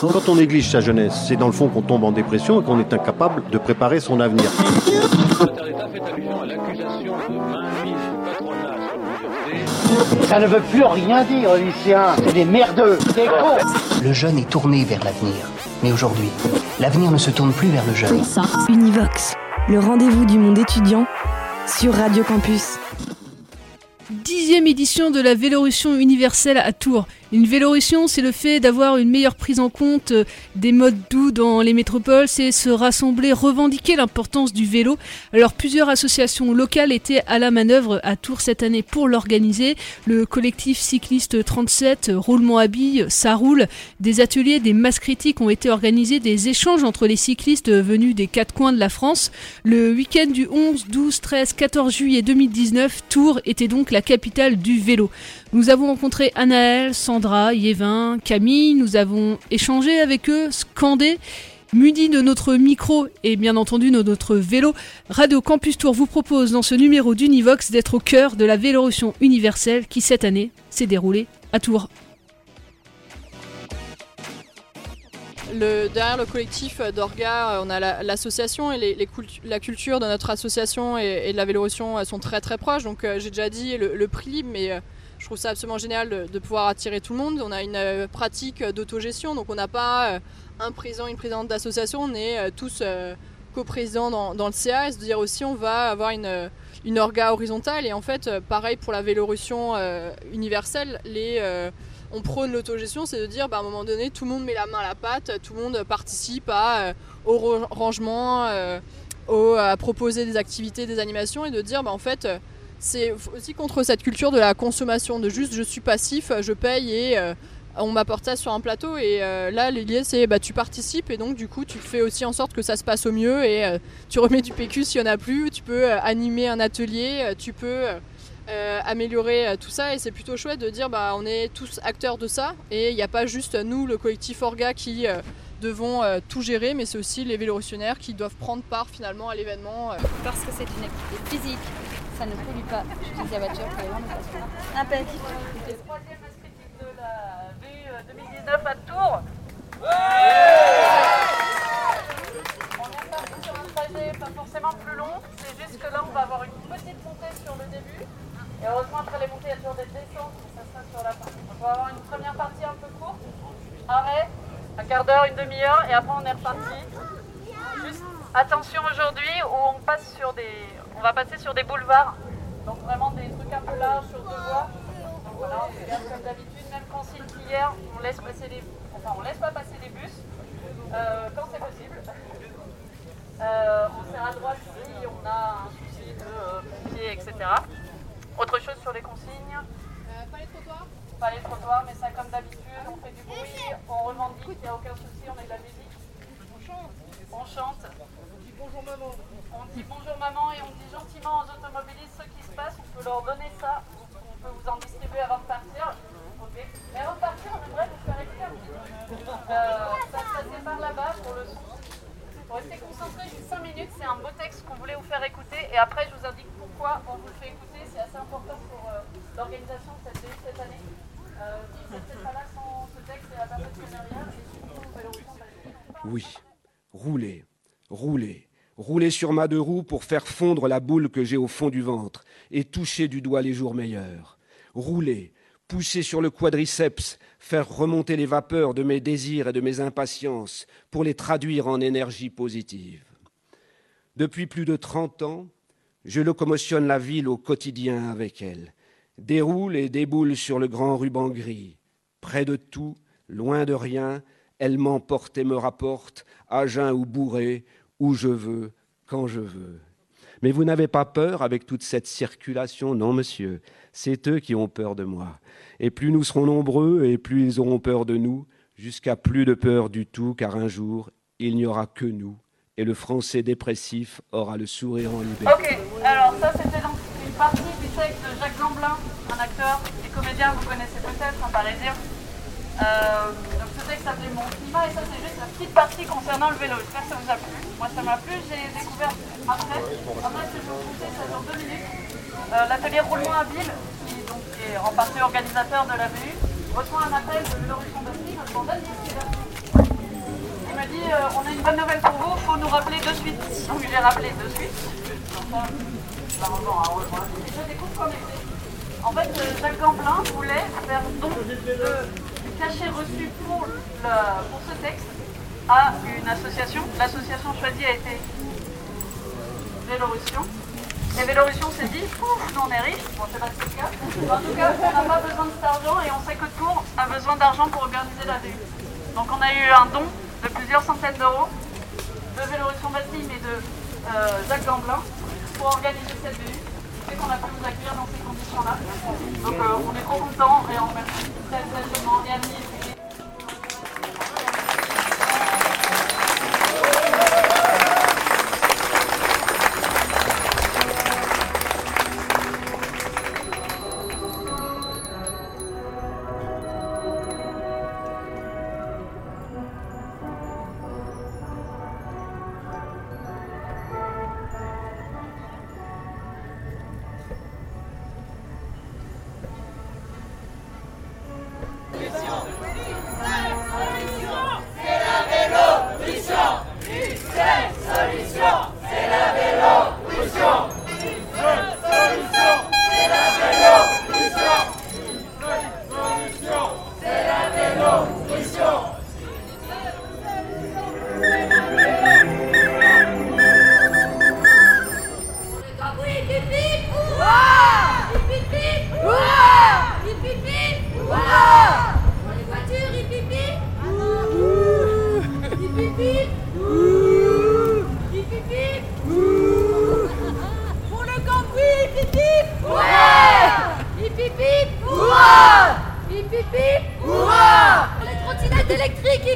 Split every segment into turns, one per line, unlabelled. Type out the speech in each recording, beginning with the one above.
Quand on néglige sa jeunesse, c'est dans le fond qu'on tombe en dépression et qu'on est incapable de préparer son avenir.
Ça ne veut plus rien dire, lycéens. C'est des merdeux, des cons.
Le jeune est tourné vers l'avenir. Mais aujourd'hui, l'avenir ne se tourne plus vers le jeune.
Univox, le rendez-vous du monde étudiant sur Radio Campus.
Dixième édition de la Vélorution universelle à Tours. Une vélorution, c'est le fait d'avoir une meilleure prise en compte euh, des modes doux dans les métropoles, c'est se rassembler, revendiquer l'importance du vélo. Alors plusieurs associations locales étaient à la manœuvre à Tours cette année pour l'organiser. Le collectif cycliste 37, Roulement à billes, ça roule. Des ateliers, des masses critiques ont été organisés, des échanges entre les cyclistes venus des quatre coins de la France. Le week-end du 11, 12, 13, 14 juillet 2019, Tours était donc la capitale du vélo. Nous avons rencontré Anaël, Yévin, Camille, nous avons échangé avec eux, scandé. Mudi de notre micro et bien entendu de notre vélo, Radio Campus Tour vous propose dans ce numéro d'Univox d'être au cœur de la Vélorution universelle qui cette année s'est déroulée à Tours.
Derrière le collectif d'Orga, on a l'association et la culture de notre association et, de la Vélorution sont très très proches. Donc euh, j'ai déjà dit le, le prix, mais euh, je trouve ça absolument génial de, pouvoir attirer tout le monde. On a une euh, pratique d'autogestion, donc on n'a pas euh, un président, une présidente d'association, on est euh, tous coprésidents dans, dans, le CA et se dire aussi on va avoir une, une orga horizontale. Et en fait pareil pour la Vélorution universelle, on prône l'autogestion, c'est de dire bah, à un moment donné tout le monde met la main à la pâte, tout le monde participe au rangement, à proposer des activités, des animations et de dire bah, en fait c'est aussi contre cette culture de la consommation, de juste je suis passif, je paye et euh, on m'apporte ça sur un plateau. Et euh, là, l'idée c'est bah, tu participes et donc du coup tu fais aussi en sorte que ça se passe au mieux et euh, tu remets du PQ s'il n'y en a plus, tu peux animer un atelier, tu peux améliorer tout ça et c'est plutôt chouette de dire bah, on est tous acteurs de ça et il n'y a pas juste nous, le collectif Orga qui devons tout gérer, mais c'est aussi les vélorutionnaires qui doivent prendre part finalement à l'événement.
Parce que c'est une activité physique ça ne pollue pas. J'utilise la voiture pour les Un Impératif.
Troisième critique de la VU 2019 à Tours. On est parti sur un trajet pas forcément plus long, c'est juste que là on va avoir une petite montée sur le début. Et heureusement après les montées il y a toujours des descentes, ça sera sur la fin. On va avoir une première partie un peu courte, arrêt, un quart d'heure, une demi-heure, et après on est reparti. Juste attention aujourd'hui où on passe sur des on va passer sur des boulevards, donc vraiment des trucs un peu larges sur deux voies. Donc voilà, on regarde comme d'habitude, même quand c'est hier, on laisse passer les, enfin on laisse pas passer les bus euh, quand c'est possible. Euh, on sert à droite si on a un souci de euh, pompiers, etc. Autre chose sur les consignes
Pas les trottoirs
Pas les trottoirs, mais ça comme d'habitude, on fait du bruit, on revendique, il n'y a aucun souci, on met de la musique. On chante. On chante.
On dit bonjour maman.
On dit bonjour maman et on dit gentiment aux automobilistes ce qui se passe. On peut leur donner ça. On peut vous en distribuer avant de partir. Mais avant de partir, on aimerait vous faire écouter un petit euh, ça se passait par là-bas pour le son. Pour rester concentré juste 5 minutes, c'est un beau texte qu'on voulait vous faire écouter. Et après, je vous indique pourquoi on vous le fait écouter. C'est assez important pour euh, l'organisation de cette année. Euh, cette pas là sans ce texte et
Oui, roulez, roulez rouler sur ma deux roues pour faire fondre la boule que j'ai au fond du ventre et toucher du doigt les jours meilleurs. Rouler, pousser sur le quadriceps, faire remonter les vapeurs de mes désirs et de mes impatiences pour les traduire en énergie positive. Depuis plus de trente ans, je locomotionne la ville au quotidien avec elle, déroule et déboule sur le grand ruban gris. Près de tout, loin de rien, elle m'emporte et me rapporte, à jeun ou bourré, où je veux, quand je veux. Mais vous n'avez pas peur avec toute cette circulation? Non, monsieur, c'est eux qui ont peur de moi. Et plus nous serons nombreux, et plus ils auront peur de nous, jusqu'à plus de peur du tout, car un jour, il n'y aura que nous, et le français dépressif aura le sourire en liberté.
Ok, alors ça c'était donc une partie du texte de Jacques Lamblin, un acteur et comédien, vous connaissez peut-être, un parisien. Euh, donc ce texte s'appelait Mon climat et ça c'est juste la petite partie concernant le vélo. J'espère que ça vous a plu. Moi ça m'a plu, j'ai découvert après. Après ce que vous montrer, ça dure deux minutes. Euh, L'atelier Roulement à Ville, qui donc, est en partie organisateur de la VU, reçoit un appel de d'Afrique, notre bande qui est euh, on a une bonne nouvelle pour vous, il faut nous rappeler de suite. Donc j'ai rappelé de suite. Je découvre était. En fait, euh, Jacques Gamblin voulait faire don de, cachet reçu pour, pour ce texte à une association. L'association choisie a été Vélorussion. Et Vélorussion s'est dit, nous on est riches, bon c'est pas le cas. En tout cas, on n'a pas besoin de cet argent et on sait que Tours a besoin d'argent pour organiser la VU. Donc on a eu un don de plusieurs centaines d'euros de Vélorussion Bastille et de euh, Jacques Gamblin pour organiser cette VU. C'est qu'on a pu vous accueillir dans ces Donc on est trop contents et on remercie très très et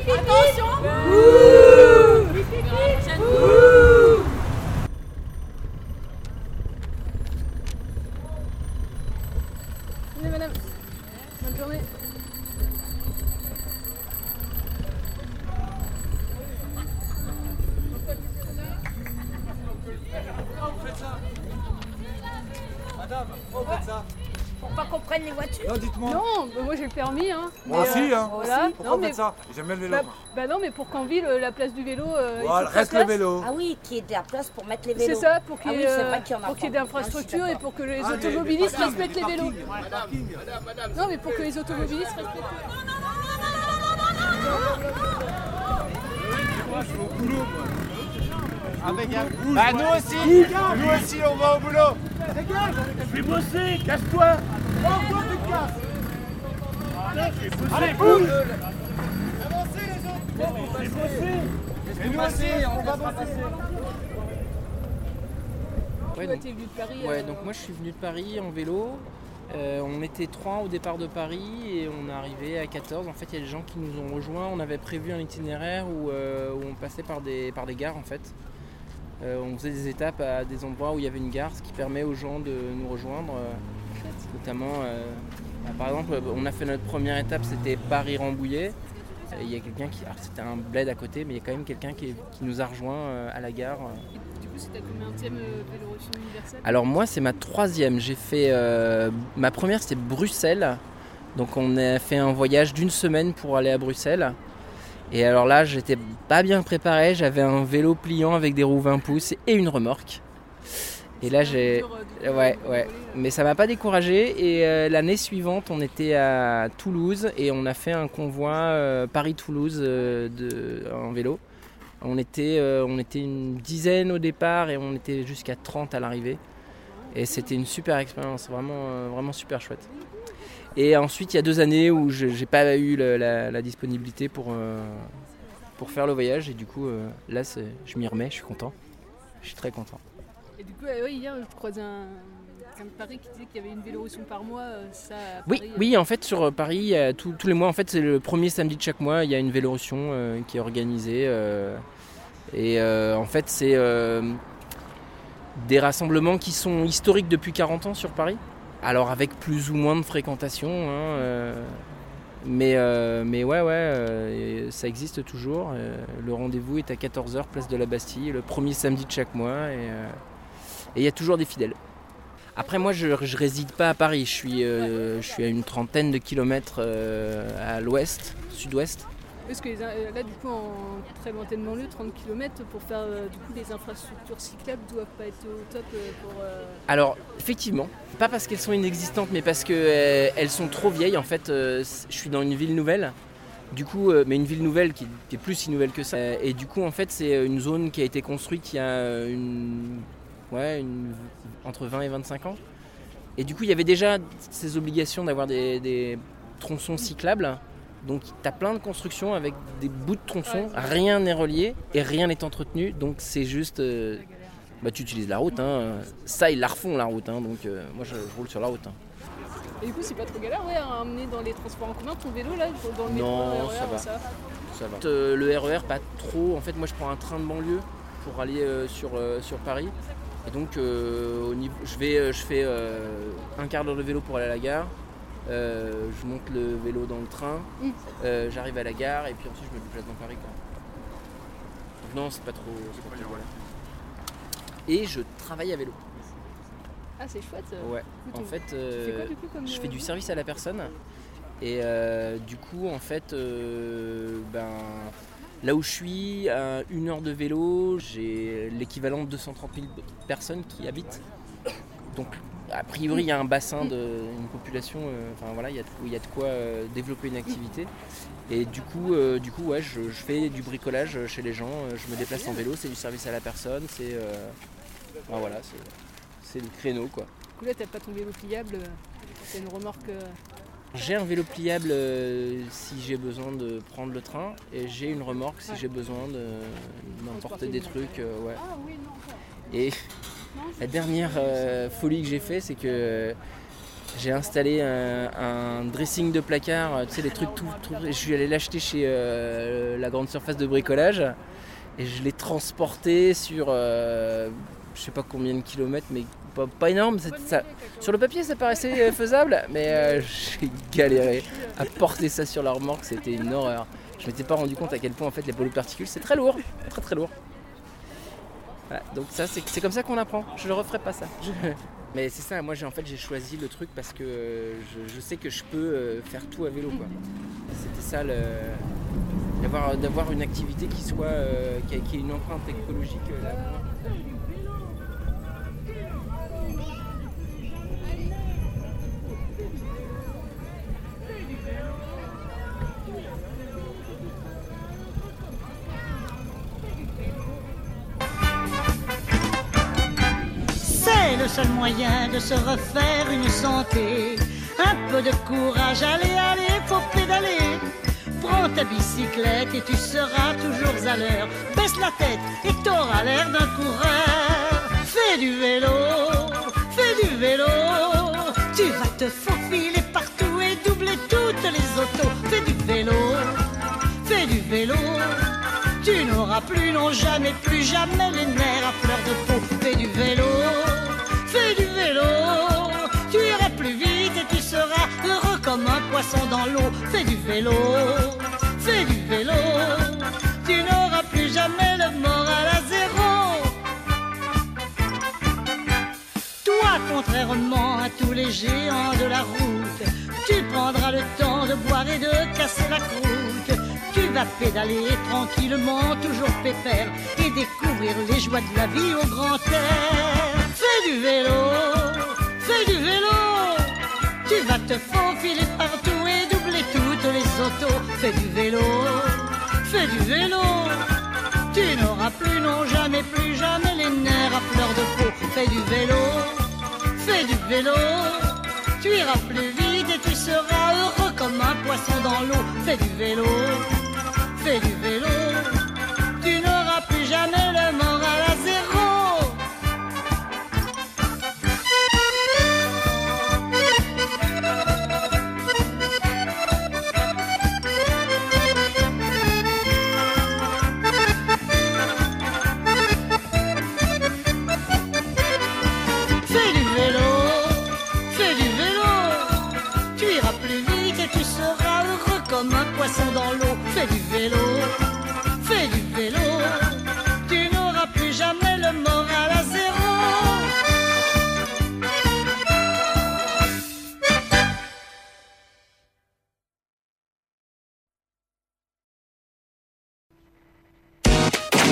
que, que,
que? Pourquoi Non,
mais-
faites ça J'aime bien le vélo.
Bah, bah non, mais pour qu'en ville, euh, la place du vélo. euh,
Voilà,
ça
reste le vélo.
Ah oui, qu'il y ait de la place pour mettre les
C'est
vélos.
ça, pour qu'il
Ah
y
oui,
ait,
c'est
euh,
vrai qu'il y en a
pour qu'il y ait
pas.
d'infrastructures et pour que les
Ah, les-
automobilistes
les
respectent les vélos.
les.
Non, mais pour que les automobilistes respectent.
Avec un Bah nous aussi Nous aussi on va au boulot
Je vais bosser, casse-toi Allez, bouge Je vais bosser
Et nous aussi on va bosser
Ouais, donc,
venu de Paris,
ouais,
euh,
donc moi je suis venu de Paris en vélo. Euh, on était trois au départ de Paris et on est arrivé à 14. En fait, il y a des gens qui nous ont rejoints. On avait prévu un itinéraire où, euh, où on passait par des, par des gares en fait. Euh, on faisait des étapes à des endroits où il y avait une gare, ce qui permet aux gens de nous rejoindre. euh, notamment, par exemple, on a fait notre première étape, c'était Paris-Rambouillet. Euh, Il y a quelqu'un qui. alors, C'était un bled à côté, mais il y a quand même quelqu'un qui, qui nous a rejoint euh, à la gare. euh,
Du coup, c'était combien de Vélorussion universelle?
Alors moi c'est ma troisième. J'ai fait euh, ma première c'était Bruxelles. Donc on a fait un voyage d'une semaine pour aller à Bruxelles. Et alors là j'étais pas bien préparé. J'avais un vélo pliant avec des roues 20 pouces et une remorque. Et là j'ai ouais ouais. Mais ça m'a pas découragé. Et euh, l'année suivante on était à Toulouse et on a fait un convoi euh, Paris-Toulouse euh, en vélo. On était, on était une dizaine au départ et on était jusqu'à 30 à l'arrivée. Et c'était une super expérience, vraiment, vraiment super chouette. Et ensuite, il y a deux années où je n'ai pas eu la, la disponibilité pour, pour faire le voyage. Et du coup, là, je m'y remets, je suis content. Je suis très content.
Et du coup, euh, ouais, hier, je croisais un. quelqu'un de Paris qui disait qu'il y avait une par mois. euh, Ça,
Oui,
Paris,
oui, en fait, sur euh, Paris, tous les mois, en fait, c'est le premier samedi de chaque mois, il y a une Vélorussion euh, qui est organisée. euh, et euh, en fait, c'est euh, des rassemblements qui sont historiques depuis 40 ans sur Paris. Alors, avec plus ou moins de fréquentation. hein, euh, mais, euh, mais ouais, ouais, euh, ça existe toujours. euh, le rendez-vous est à 14h, place de la Bastille, le premier samedi de chaque mois. Et euh, et il y a toujours des fidèles. Après moi je, je réside pas à Paris, je suis, euh, je suis à une trentaine de kilomètres euh, à l'ouest, sud-ouest.
Parce que les euh, là, du coup, en très lointaine banlieue, 30 km, pour faire euh, du coup les infrastructures cyclables doivent pas être au top pour.
Alors, effectivement, pas parce qu'elles sont inexistantes, mais parce qu'elles sont trop vieilles. En fait, je suis dans une ville nouvelle. Du coup, mais une ville nouvelle qui, est plus si nouvelle que ça. Et du coup, en fait, c'est une zone qui a été construite il y a une, ouais, une- entre 20 et 25 ans. Et du coup, il y avait déjà ces obligations d'avoir des, des tronçons cyclables. Donc, tu as plein de constructions avec des bouts de tronçons. Rien n'est relié et rien n'est entretenu. Donc, c'est juste. euh, bah, tu utilises la route. hein. Ça, ils la refont, la route. hein. Donc, euh, moi, je, je roule sur la route. hein.
Et du coup, c'est pas trop galère, ouais, à emmener dans les transports en commun ton vélo là, dans le métro,
Non,
RER,
ça va.
ça.
Ça va. Euh, le RER, pas trop. En fait, moi, je prends un train de banlieue pour aller euh, sur, euh, sur Paris. Et donc, euh, au niveau, je, vais, euh, je fais euh, un quart d'heure de vélo pour aller à la gare. Euh, je monte le vélo dans le train. J'arrive à la gare et puis ensuite, je me déplace dans Paris. Quoi. Donc, non, c'est pas trop. c'est pas trop galère. Et je travaille à vélo.
Ah, c'est chouette.
Ouais. En fait,
tu fais quoi, du coup, comme,
je fais du service à la personne. Et du coup, en fait, ben, là où je suis, une heure de vélo, j'ai l'équivalent de 230 000 personnes qui habitent. Donc, a priori, il y a un bassin, de, une population, euh, enfin voilà, il y a de, quoi euh, développer une activité. Et du coup, euh, du coup ouais, je, fais du bricolage chez les gens, euh, je me déplace en vélo, c'est du service à la personne, c'est. voilà, c'est- c'est le créneau quoi.
Du t'as pas ton vélo pliable, t'as une remorque.
J'ai un vélo pliable euh, si j'ai besoin de prendre le train et j'ai une remorque si j'ai besoin de m'emporter des trucs. euh, ouais. Et la dernière euh, folie que j'ai fait, c'est que j'ai installé un, dressing de placard, tu sais, les trucs tout. je suis allé l'acheter chez la grande surface de bricolage et je l'ai transporté sur euh, je sais pas combien de kilomètres, mais pas, énorme. sur le papier, ça paraissait euh, faisable, mais euh, j'ai galéré à porter ça sur la remorque, c'était une horreur. Je m'étais pas rendu compte à quel point en fait les particules c'est très lourd, très très lourd. Donc ça c'est comme ça qu'on apprend. Je ne referai pas ça. Mais c'est ça, moi j'ai en fait j'ai choisi le truc parce que euh, je, sais que je peux faire tout à vélo quoi. C'était ça le d'avoir une activité qui soit qui, a, qui ait une empreinte écologique.
De se refaire une santé. Un peu de courage, allez, allez, faut pédaler. Prends ta bicyclette et tu seras toujours à l'heure. Baisse la tête et t'auras l'air d'un coureur. Fais du vélo, fais du vélo. Tu vas te faufiler partout et doubler toutes les autos. Fais du vélo, fais du vélo. Tu n'auras plus, non jamais, plus jamais les nerfs à fleur de peau. Fais du vélo, dans l'eau. Fais du vélo, fais du vélo. Tu n'auras plus jamais le moral à zéro. Toi, contrairement à tous les géants de la route, tu prendras le temps de boire et de casser la croûte. Tu vas pédaler tranquillement, toujours pépère, et découvrir les joies de la vie au grand air. Fais du vélo, fais du vélo. Tu vas te faufiler partout et doubler toutes les autos. Fais du vélo, fais du vélo. Tu n'auras plus, non jamais, plus jamais les nerfs à fleur de peau. Fais du vélo, fais du vélo. Tu iras plus vite et tu seras heureux comme un poisson dans l'eau. Fais du vélo, fais du vélo. Tu n'auras plus jamais le moral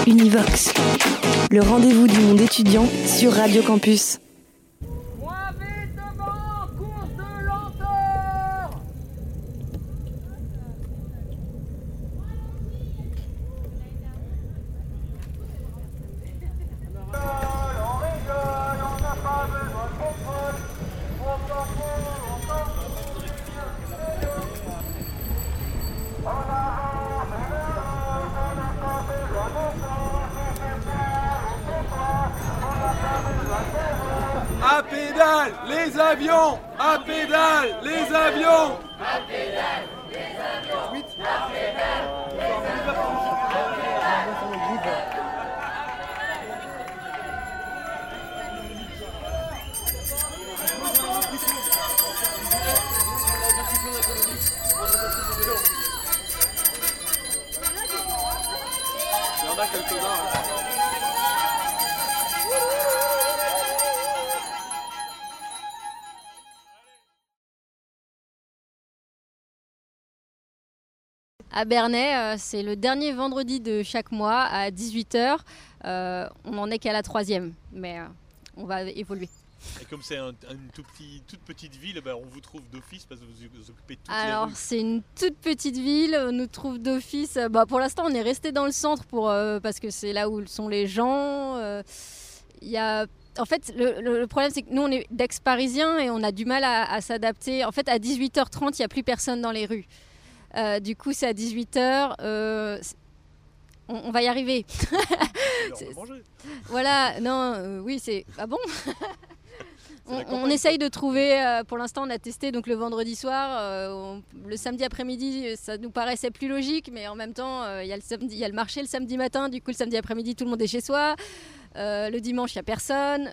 Univox, le rendez-vous du monde étudiant sur Radio Campus.
À Bernay, euh, c'est le dernier vendredi de chaque mois à 18h. Euh, on n'en est qu'à la troisième, mais euh, on va évoluer.
Et comme c'est un- une tout petit- toute petite ville, ben, on vous trouve d'office parce que vous vous occupez de toutes
Alors, c'est une toute petite ville, on nous trouve d'office. Bah, pour l'instant, on est resté dans le centre pour, euh, parce que c'est là où sont les gens. Il y a... En fait, le, le- le problème, c'est que nous, on est d'ex-parisiens et on a du mal à, à s'adapter. En fait, à 18h30, il n'y a plus personne dans les rues. Euh, du coup, c'est à 18h. euh, on, on va y arriver.
on peut manger.
Voilà, non, euh, oui, c'est. Ah bon On, essaye de trouver, pour l'instant on a testé donc le vendredi soir, on- le samedi après-midi ça nous paraissait plus logique, mais en même temps il y, a le samedi- il y a le marché le samedi matin, du coup le samedi après-midi tout le monde est chez soi, le dimanche il n'y a personne.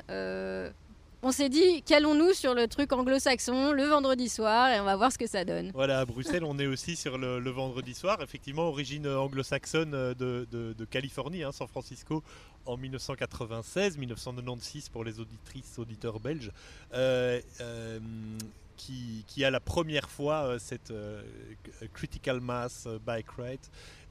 Euh, on s'est dit calons-nous sur le truc anglo-saxon le vendredi soir et on va voir ce que ça donne.
Voilà, à Bruxelles, on est aussi sur le, vendredi soir. Effectivement, origine anglo-saxonne euh, de, Californie, hein, San Francisco, en 1996, 1996 pour les auditrices, auditeurs belges, euh, euh, qui, a la première fois euh, cette euh, critical mass euh, bike ride.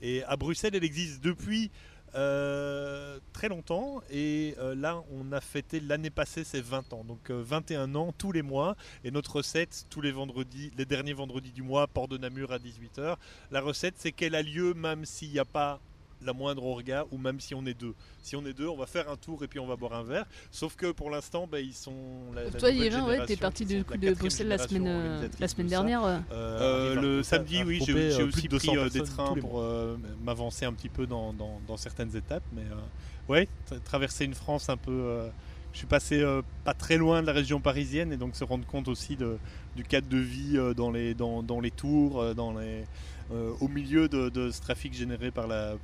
Et à Bruxelles, elle existe depuis euh, très longtemps et euh, là on a fêté l'année passée ses 20 ans. Donc euh, 21 ans tous les mois et notre recette tous les vendredis les derniers vendredis du mois port de Namur à 18h la recette c'est qu'elle a lieu même s'il n'y a pas la moindre orga ou même si on est deux si on est deux on va faire un tour et puis on va boire un verre sauf que pour l'instant ben, ils sont la, la
Toi, déjà, ouais, t'es parti du coup
la
de Bruxelles la semaine, euh, la semaine dernière. euh.
Euh, le samedi, oui, j'ai aussi
plus de 200
pris des trains pour euh, m'avancer un petit peu dans, dans- dans certaines étapes. Mais euh, ouais, tra- traverser une France un peu. euh, je suis passé euh, pas très loin de la région parisienne et donc se rendre compte aussi de- du cadre de vie euh, dans, les, dans, dans les tours, dans les, euh, au milieu de, ce trafic généré par la,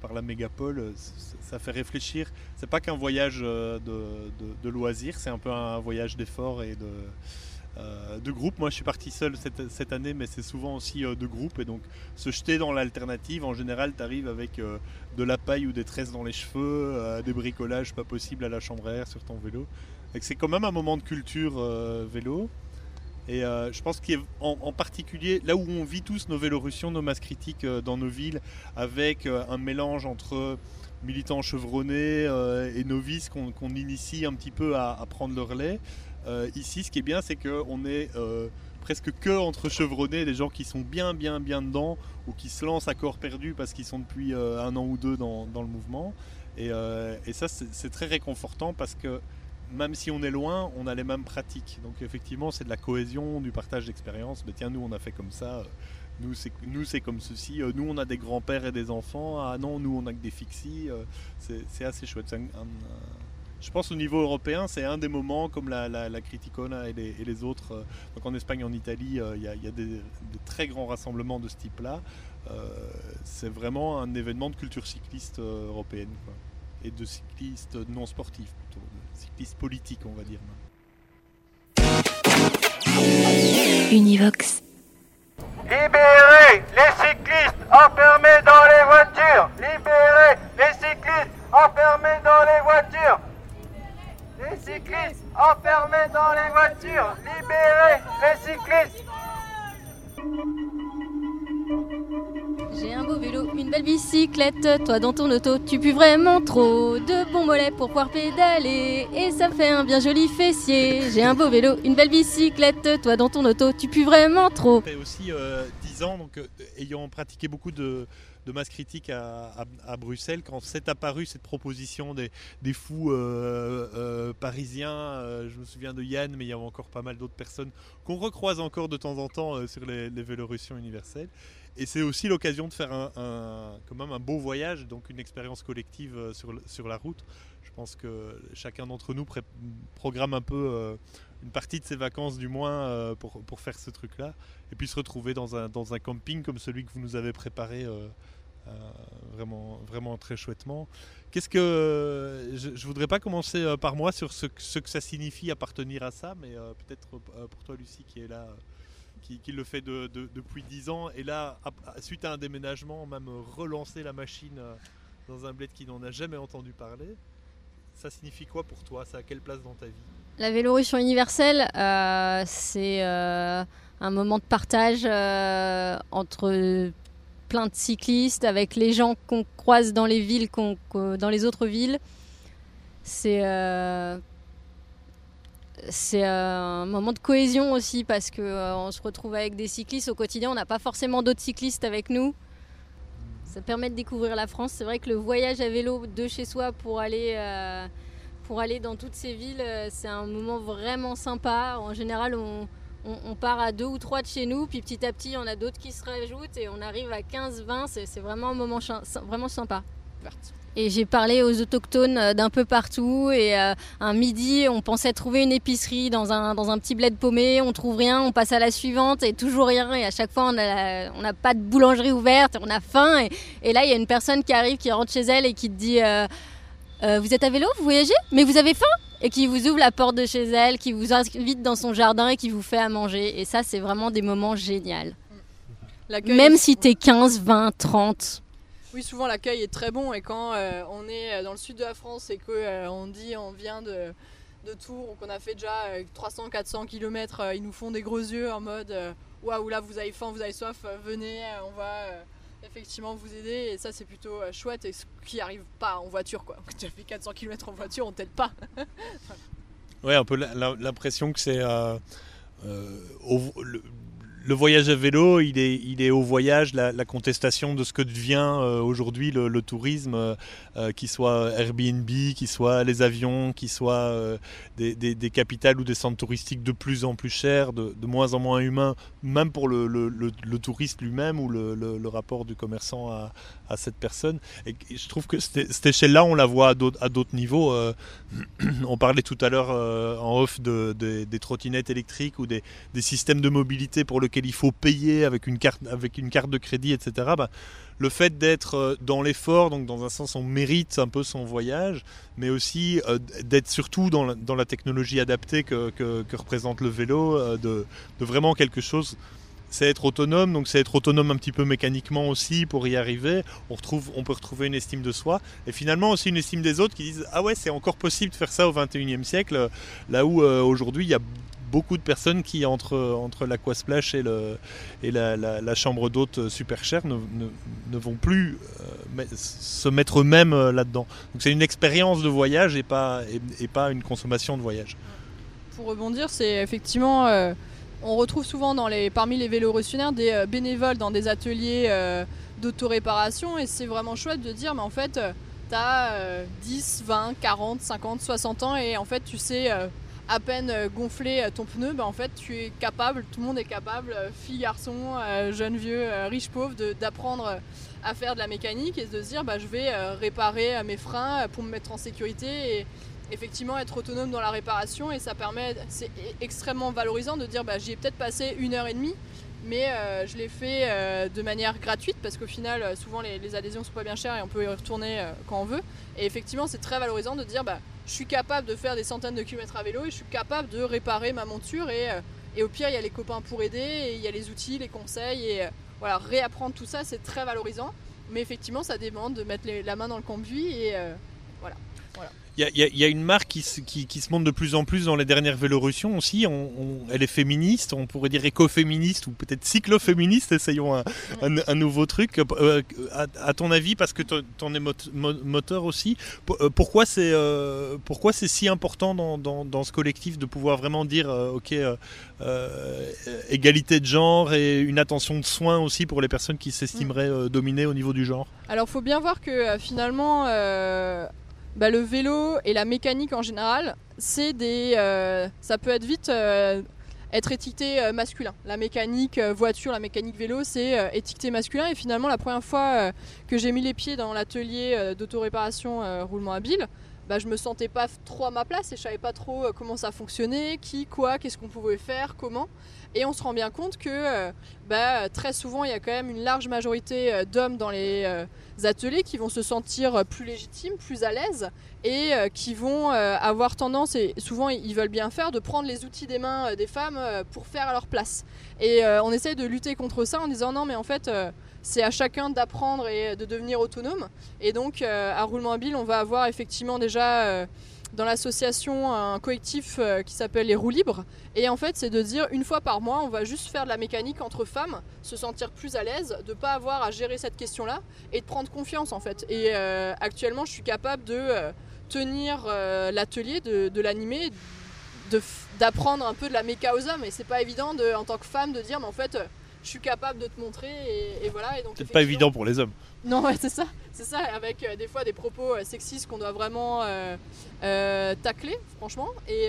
par, la mégapole. euh, Ça fait réfléchir. C'est pas qu'un voyage euh, de, de, de loisirs, c'est un peu un voyage d'effort et de, euh, de groupe. Moi, je suis parti seul cette, cette année, mais c'est souvent aussi de groupe. Et donc, se jeter dans l'alternative, en général, tu arrives avec de la paille ou des tresses dans les cheveux, des bricolages pas possibles à la chambre à air sur ton vélo. C'est quand même un moment de culture vélo. Et euh, je pense qu'en en particulier, là où on vit tous nos vélorussions, nos masses critiques euh, dans nos villes, avec euh, un mélange entre militants chevronnés et novices qu'on initie un petit peu à, prendre le relais. Ici, ce qui est bien, c'est qu'on est presque que entre chevronnés, des gens qui sont bien, bien, bien dedans ou qui se lancent à corps perdu parce qu'ils sont depuis un an ou deux dans, le mouvement. Et, ça, c'est très réconfortant parce que même si on est loin, on a les mêmes pratiques. Donc effectivement, c'est de la cohésion, du partage d'expériences. Mais tiens, nous, on a fait comme ça. euh, Nous, c'est comme ceci. Euh, Nous, on a des grands-pères et des enfants. Ah non, nous, on a que des fixies. Euh, C'est assez chouette. Je pense au niveau européen, c'est un des moments comme la, la, Criticona et les, autres. Donc en Espagne, en Italie, il y a, des, très grands rassemblements de ce type-là. C'est vraiment un événement de culture cycliste européenne. Et de cyclistes non sportifs plutôt. De cyclistes politiques, on va dire.
Univox.
Libérez les cyclistes enfermés dans les voitures Libérez les cyclistes enfermés dans les voitures Les cyclistes enfermés dans les voitures Libérez les cyclistes
J'ai un beau vélo une belle bicyclette. Toi dans ton auto, tu pues vraiment trop. De bons mollets pour pouvoir pédaler. Et ça fait un bien joli fessier. J'ai un beau vélo, une belle bicyclette. Toi dans ton auto, tu pues vraiment trop.
J'ai aussi euh, 10 ans, donc euh, ayant pratiqué beaucoup de, de masse critique à, à- Bruxelles, quand s'est apparue cette proposition des, des fous euh, euh, parisiens, je me souviens de Yann, mais il y avait encore pas mal d'autres personnes qu'on recroise encore de temps en temps sur les, les Vélorussions universelles. Et c'est aussi l'occasion de faire un, quand même un beau voyage, donc une expérience collective euh, sur, sur la route. Je pense que chacun d'entre nous programme un peu euh, une partie de ses vacances du moins euh, pour, pour faire ce truc-là. Et puis se retrouver dans un, dans un camping comme celui que vous nous avez préparé vraiment, vraiment très chouettement. Qu'est-ce que je, je voudrais pas commencer par moi sur ce, ce que ça signifie appartenir à ça, mais peut-être pour toi Lucie qui est là, qui, le fait de- de- depuis 10 ans, et là suite à un déménagement, même relancer la machine euh, dans un bled qui n'en a jamais entendu parler. Ça signifie quoi pour toi? Ça a quelle place dans ta vie?
La Vélorussion universelle, euh, c'est euh, un moment de partage entre plein de cyclistes, avec les gens qu'on croise dans les villes, dans les autres villes. C'est c'est euh, un moment de cohésion aussi parce que euh, on se retrouve avec des cyclistes au quotidien. On n'a pas forcément d'autres cyclistes avec nous. Ça permet de découvrir la France. C'est vrai que le voyage à vélo de chez soi pour aller, euh, pour aller dans toutes ces villes, c'est un moment vraiment sympa. En général, on, on- on part à deux ou trois de chez nous, puis petit à petit, en a d'autres qui se rajoutent et on arrive à 15-20. C'est vraiment un moment vraiment sympa. Et j'ai parlé aux autochtones euh, d'un peu partout. Et euh, un midi, on pensait trouver une épicerie dans un, dans un petit bled paumé. On trouve rien, on passe à la suivante et toujours rien. Et à chaque fois, on n'a pas de boulangerie ouverte, on a faim. Et, et là, il y a une personne qui arrive, qui rentre chez elle et qui te dit euh, Euh, Vous êtes à vélo, vous voyagez, mais vous avez faim Et qui vous ouvre la porte de chez elle, qui vous invite dans son jardin et qui vous fait à manger. Et ça, c'est vraiment des moments géniaux. Même si t'es 15, 20, 30.
Oui, souvent l'accueil est très bon et quand euh, on est euh, dans le sud de la France et que euh, dit on vient de, de Tours ou qu'on a fait déjà 300-400 km, ils nous font des gros yeux en mode waouh là vous avez faim, vous avez soif, venez, on va effectivement vous aider et ça c'est plutôt chouette et ce qui arrive pas en voiture quoi. Quand tu as fait 400 km en voiture, on t'aide pas.
Ouais, un peu l'impression que c'est euh, euh, le, le voyage à vélo, il est, il est au voyage la, contestation de ce que devient euh, aujourd'hui le, le tourisme, euh, euh, qui soit Airbnb, qui soit les avions, qui soit euh, des, capitales ou des centres touristiques de plus en plus chers, de, moins en moins humains, même pour le, le- le- le touriste lui-même ou le, le- le rapport du commerçant à, à cette personne. Je trouve que cette, échelle-là, on la voit à d'autres niveaux. on parlait tout à l'heure en off de- de- des trottinettes électriques ou des, des systèmes de mobilité pour lesquels il faut payer avec une carte, avec une carte de crédit, etc. Bah, le fait d'être euh, dans l'effort, donc dans un sens on mérite un peu son voyage, mais aussi euh, d'être surtout dans la, dans la technologie adaptée que, que- représente le vélo, euh, de, de vraiment quelque chose c'est être autonome, donc c'est être autonome un petit peu mécaniquement aussi pour y arriver. On, retrouve, on peut retrouver une estime de soi et finalement aussi une estime des autres qui disent Ah ouais, c'est encore possible de faire ça au 21e siècle, là où aujourd'hui il y a beaucoup de personnes qui, entre, entre l'aquasplash et, le, et la, chambre d'hôte super chère, ne, ne- vont plus euh, se mettre eux-mêmes euh, là-dedans. Donc c'est une expérience de voyage et pas, et, pas une consommation de voyage.
Pour rebondir, c'est effectivement, euh, on retrouve souvent dans les, parmi les vélorussionnaires des euh, bénévoles dans des ateliers euh, d'autoréparation et c'est vraiment chouette de dire, mais en fait, tu as 10, 20, 40, 50, 60 ans et en fait, tu sais euh, à peine euh, gonfler euh, ton pneu, ben, en fait, tu es capable, tout le monde est capable, euh, fille, garçon, jeune, vieux, riche, pauvre, d'apprendre à faire de la mécanique et de se dire, bah, je vais réparer mes freins pour me mettre en sécurité et effectivement être autonome dans la réparation. Et ça permet, c'est e- extrêmement valorisant de dire bah, j'y ai peut-être passé une heure et demie mais euh, je l'ai fait euh, de manière gratuite parce qu'au final euh, souvent les, les adhésions sont pas bien chères et on peut y retourner quand on veut. Et effectivement c'est très valorisant de dire bah, je suis capable de faire des centaines de kilomètres à vélo et je suis capable de réparer ma monture et, et au pire il y a les copains pour aider et il y a les outils, les conseils et voilà réapprendre tout ça c'est très valorisant. Mais effectivement ça demande de mettre la main dans le cambouis et euh, voilà
Il y, y, a une marque qui se, qui, qui se, montre de plus en plus dans les dernières Vélorussions aussi. On, on, elle est féministe, on pourrait dire écoféministe ou peut-être cycloféministe. Essayons un, un, un nouveau truc. Euh, à, à, ton avis, parce que tu en es moteur aussi, pourquoi c'est euh, pourquoi c'est si important dans, dans, dans, ce collectif de pouvoir vraiment dire euh, ok euh, égalité de genre et une attention de soins aussi pour les personnes qui s'estimeraient euh, dominées au niveau du genre?
Alors, faut bien voir que finalement bah, le vélo et la mécanique en général, c'est des, euh, ça peut être vite euh, être étiqueté euh, masculin. La mécanique voiture, la mécanique vélo, c'est étiqueté masculin. Et finalement, la première fois que j'ai mis les pieds dans l'atelier d'autoréparation roulement habile, bah, je me sentais pas trop à ma place et je savais pas trop comment ça fonctionnait, qui, quoi, qu'est-ce qu'on pouvait faire, comment. Et on se rend bien compte que bah, très souvent, il y a quand même une large majorité d'hommes dans les ateliers qui vont se sentir plus légitimes, plus à l'aise et euh, qui vont euh, avoir tendance, et souvent ils veulent bien faire, de prendre les outils des mains euh, des femmes pour faire à leur place. Et on essaye de lutter contre ça en disant non mais en fait c'est à chacun d'apprendre et de devenir autonome. Et donc à Roulement Mobile on va avoir effectivement déjà dans l'association un collectif euh, qui s'appelle les roues libres. Et en fait, c'est de dire une fois par mois, on va juste faire de la mécanique entre femmes, se sentir plus à l'aise, de pas avoir à gérer cette question-là et de prendre confiance en fait. Et euh, actuellement, je suis capable de euh, tenir euh, l'atelier, de, l'animer, d'apprendre un peu de la méca aux hommes. Et c'est pas évident de, en tant que femme de dire, mais en fait, je suis capable de te montrer et, et voilà. Et donc,
c'est pas évident pour les hommes.
Non, ouais, c'est ça, c'est ça, avec euh, des fois des propos euh, sexistes qu'on doit vraiment euh, tacler, franchement. Et,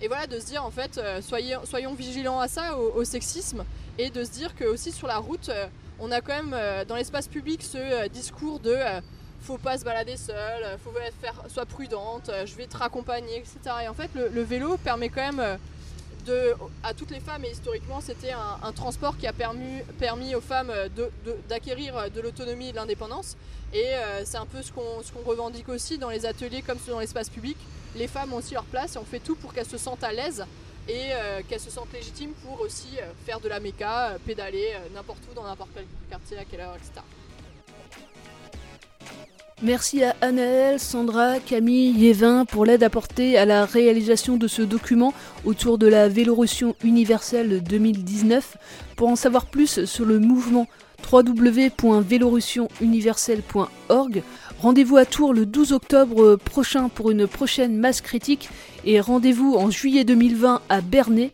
et, voilà, de se dire en fait, soyez, soyons vigilants à ça, au, au, sexisme, et de se dire que aussi sur la route, on a quand même dans l'espace public ce discours de faut pas se balader seul, faut faire, sois prudente, je vais te raccompagner, etc. Et en fait, le, le vélo permet quand même à toutes les femmes et historiquement c'était un, transport qui a permis, aux femmes d'acquérir de, de, l'autonomie et de l'indépendance et euh, c'est un peu ce qu'on qu revendique aussi dans les ateliers comme dans l'espace public les femmes ont aussi leur place et on fait tout pour qu'elles se sentent à l'aise et euh, qu'elles se sentent légitimes pour aussi euh, faire de la méca, euh, pédaler euh, n'importe où dans n'importe quel quartier à quelle heure etc.
Merci à Anaël, Sandra, Camille, Yévin pour l'aide apportée à la réalisation de ce document autour de la Vélorussion universelle 2019. Pour en savoir plus sur le mouvement www.vélorussionuniverselle.org, rendez-vous à Tours le 12 octobre prochain pour une prochaine masse critique et rendez-vous en juillet 2020 à Bernay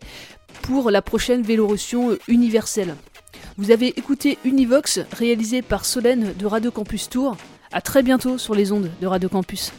pour la prochaine Vélorussion universelle. Vous avez écouté Univox, réalisé par Solène de Radio Campus Tours. A très bientôt sur les ondes de Radio Campus.